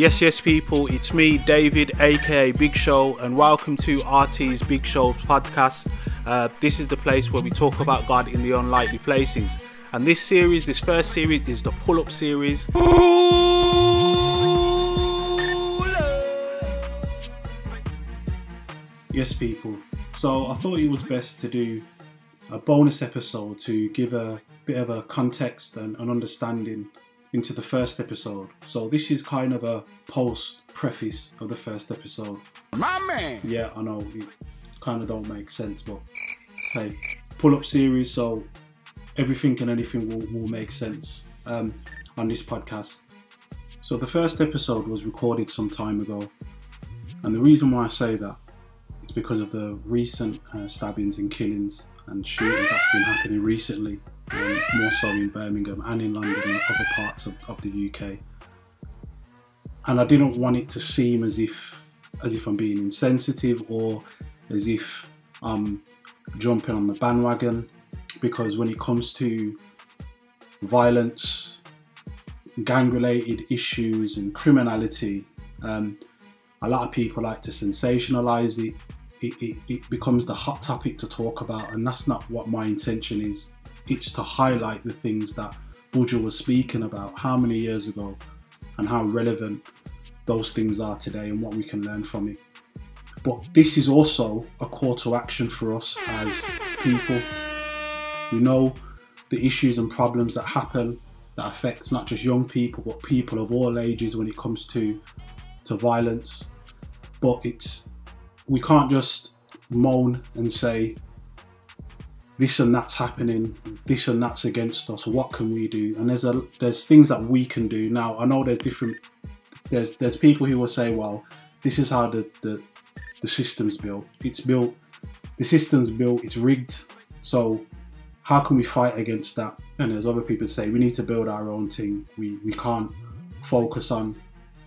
Yes, yes, people, it's me, David, aka Big Show, and welcome to RT's Big Show podcast. Uh, this is the place where we talk about God in the unlikely places. And this series, this first series, is the pull up series. Yes, people. So I thought it was best to do a bonus episode to give a bit of a context and an understanding into the first episode. So this is kind of a post preface of the first episode. My man. Yeah, I know it kind of don't make sense, but hey, pull up series, so everything and anything will, will make sense um, on this podcast. So the first episode was recorded some time ago, and the reason why I say that is because of the recent uh, stabbings and killings and shooting that's been happening recently, um, more so in Birmingham and in London and other parts of, of the UK. And I didn't want it to seem as if as if I'm being insensitive or as if I'm jumping on the bandwagon because when it comes to violence, gang related issues, and criminality, um, a lot of people like to sensationalize it. It, it. it becomes the hot topic to talk about, and that's not what my intention is. It's to highlight the things that Buju was speaking about how many years ago and how relevant those things are today and what we can learn from it. But this is also a call to action for us as people. We know the issues and problems that happen that affect not just young people but people of all ages when it comes to to violence. But it's we can't just moan and say this and that's happening, this and that's against us. What can we do? And there's a there's things that we can do now. I know there's different. There's there's people who will say, well, this is how the the, the system's built. It's built. The system's built. It's rigged. So how can we fight against that? And there's other people say we need to build our own thing. We we can't focus on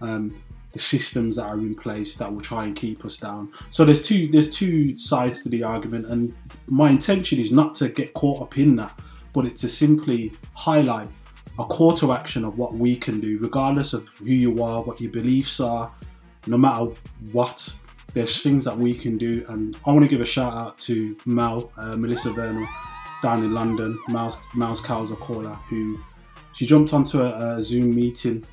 um, the systems that are in place that will try and keep us down. So there's two there's two sides to the argument, and my intention is not to get caught up in that, but it's to simply highlight a call to action of what we can do, regardless of who you are, what your beliefs are, no matter what. There's things that we can do, and I want to give a shout out to Mel, uh, Melissa Vernal, down in London, Mal, Mal's Cowser caller, who she jumped onto a, a Zoom meeting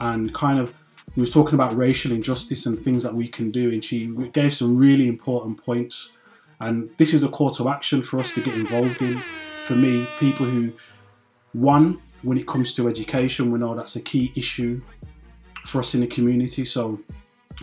and kind of we was talking about racial injustice and things that we can do, and she gave some really important points. And this is a call to action for us to get involved in. For me, people who, one, when it comes to education, we know that's a key issue for us in the community. So,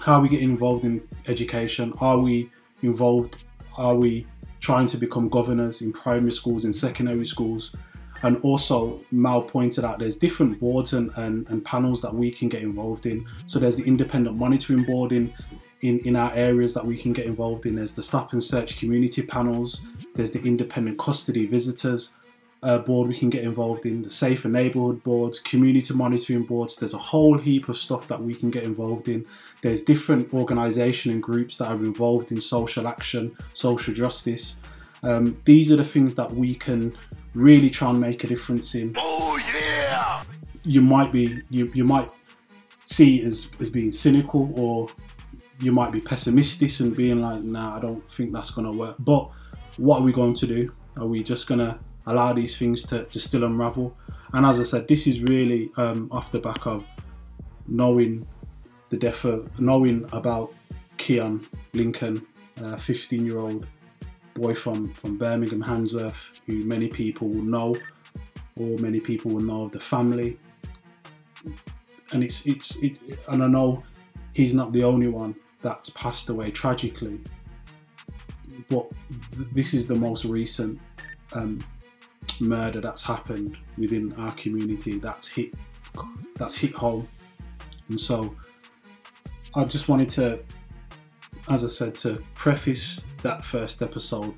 how are we getting involved in education? Are we involved? Are we trying to become governors in primary schools and secondary schools? And also, Mal pointed out there's different boards and, and, and, panels that we can get involved in. So there's the independent monitoring board in, in, in our areas that we can get involved in. There's the stop and search community panels. There's the independent custody visitors uh, board we can get involved in. The safer neighbourhood boards, community monitoring boards. There's a whole heap of stuff that we can get involved in. There's different organisation and groups that are involved in social action, social justice. Um, these are the things that we can really try and make a difference in. Oh yeah! You might be you you might see it as, as being cynical or you might be pessimistic and being like, nah, I don't think that's gonna work. But what are we going to do? Are we just gonna allow these things to, to still unravel? And as I said, this is really um, off the back of knowing the death of knowing about Keon Lincoln, 15 year old boy from, from Birmingham, Handsworth, who many people will know, or many people will know of the family. And it's it's it's and I know he's not the only one that's passed away tragically, but this is the most recent um, murder that's happened within our community. That's hit that's hit home, and so I just wanted to, as I said, to preface that first episode,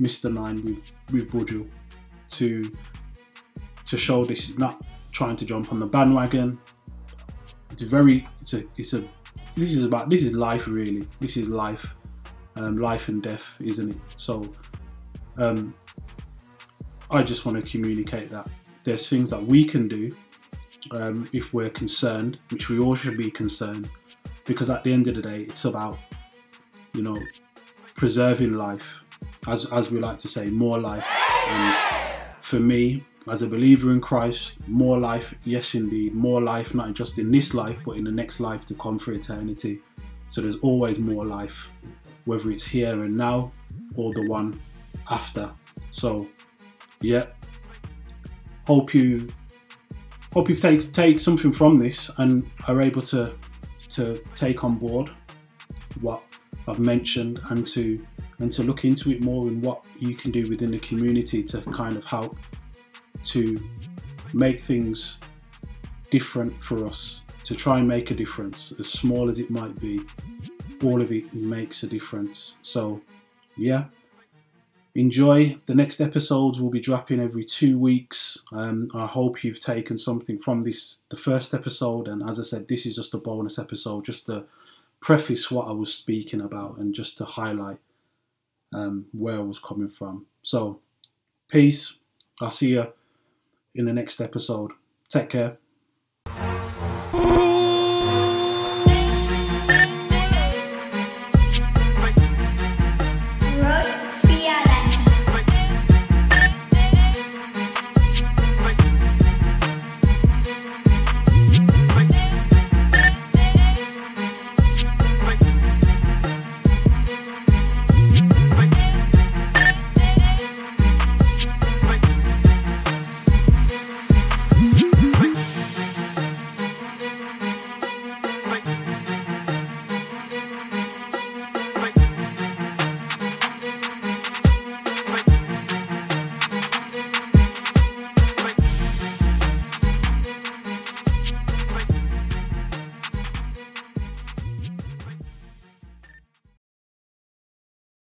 Mr. Nine with with Buju, to to show this is not trying to jump on the bandwagon. It's very it's a it's a this is about this is life really. This is life, um, life and death, isn't it? So, um, I just want to communicate that there's things that we can do um, if we're concerned, which we all should be concerned, because at the end of the day, it's about, you know, preserving life, as, as we like to say, more life. And for me, as a believer in Christ, more life, yes, indeed, more life, not just in this life, but in the next life to come for eternity. So there's always more life, whether it's here and now or the one after. So, yeah, hope you hope you take take something from this and are able to to take on board what I've mentioned and to and to look into it more and what you can do within the community to kind of help to make things different for us to try and make a difference as small as it might be all of it makes a difference. So yeah. Enjoy. The next episodes will be dropping every two weeks. Um, i hope you've taken something from this the first episode. And as i said this is just a bonus episode just to preface what i was speaking about and just to highlight um, where i was coming from. So peace. I'll see you in the next episode. Take care